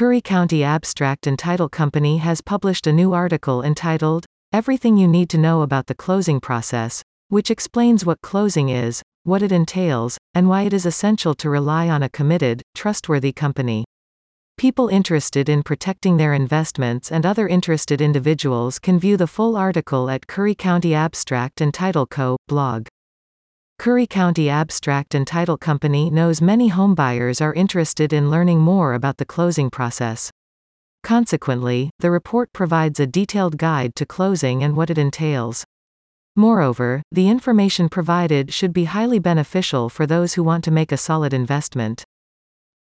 Curry County Abstract and Title Company has published a new article entitled, Everything You Need to Know About the Closing Process, which explains what closing is, what it entails, and why it is essential to rely on a committed, trustworthy company. People interested in protecting their investments and other interested individuals can view the full article at Curry County Abstract and Title Co. blog. Curry County Abstract and Title Company knows many homebuyers are interested in learning more about the closing process. Consequently, the report provides a detailed guide to closing and what it entails. Moreover, the information provided should be highly beneficial for those who want to make a solid investment.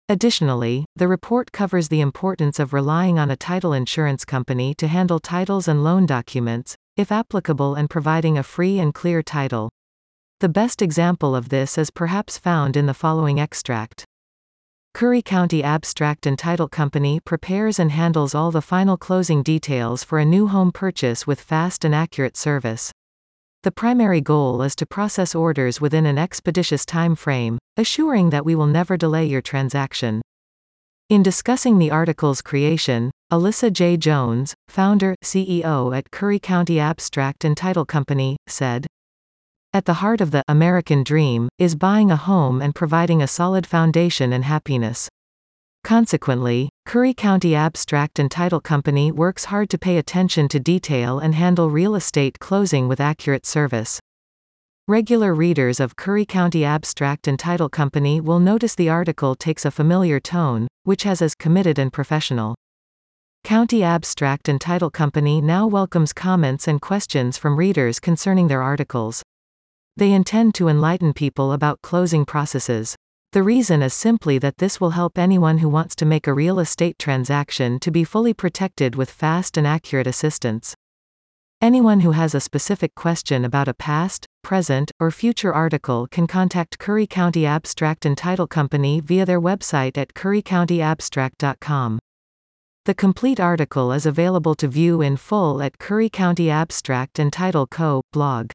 Additionally, the report covers the importance of relying on a title insurance company to handle titles and loan documents, if applicable and providing a free and clear title. The best example of this is perhaps found in the following extract. Curry County Abstract and Title Company prepares and handles all the final closing details for a new home purchase with fast and accurate service. The primary goal is to process orders within an expeditious time frame, assuring that we will never delay your transaction. In discussing the article's creation, Alyssa J. Jones, founder, CEO at Curry County Abstract and Title Company, said, at the heart of the American dream is buying a home and providing a solid foundation and happiness. Consequently, Curry County Abstract and Title Company works hard to pay attention to detail and handle real estate closing with accurate service. Regular readers of Curry County Abstract and Title Company will notice the article takes a familiar tone, which has as committed and professional. County Abstract and Title Company now welcomes comments and questions from readers concerning their articles. They intend to enlighten people about closing processes. The reason is simply that this will help anyone who wants to make a real estate transaction to be fully protected with fast and accurate assistance. Anyone who has a specific question about a past, present, or future article can contact Curry County Abstract and Title Company via their website at currycountyabstract.com. The complete article is available to view in full at Curry County Abstract and Title Co. blog.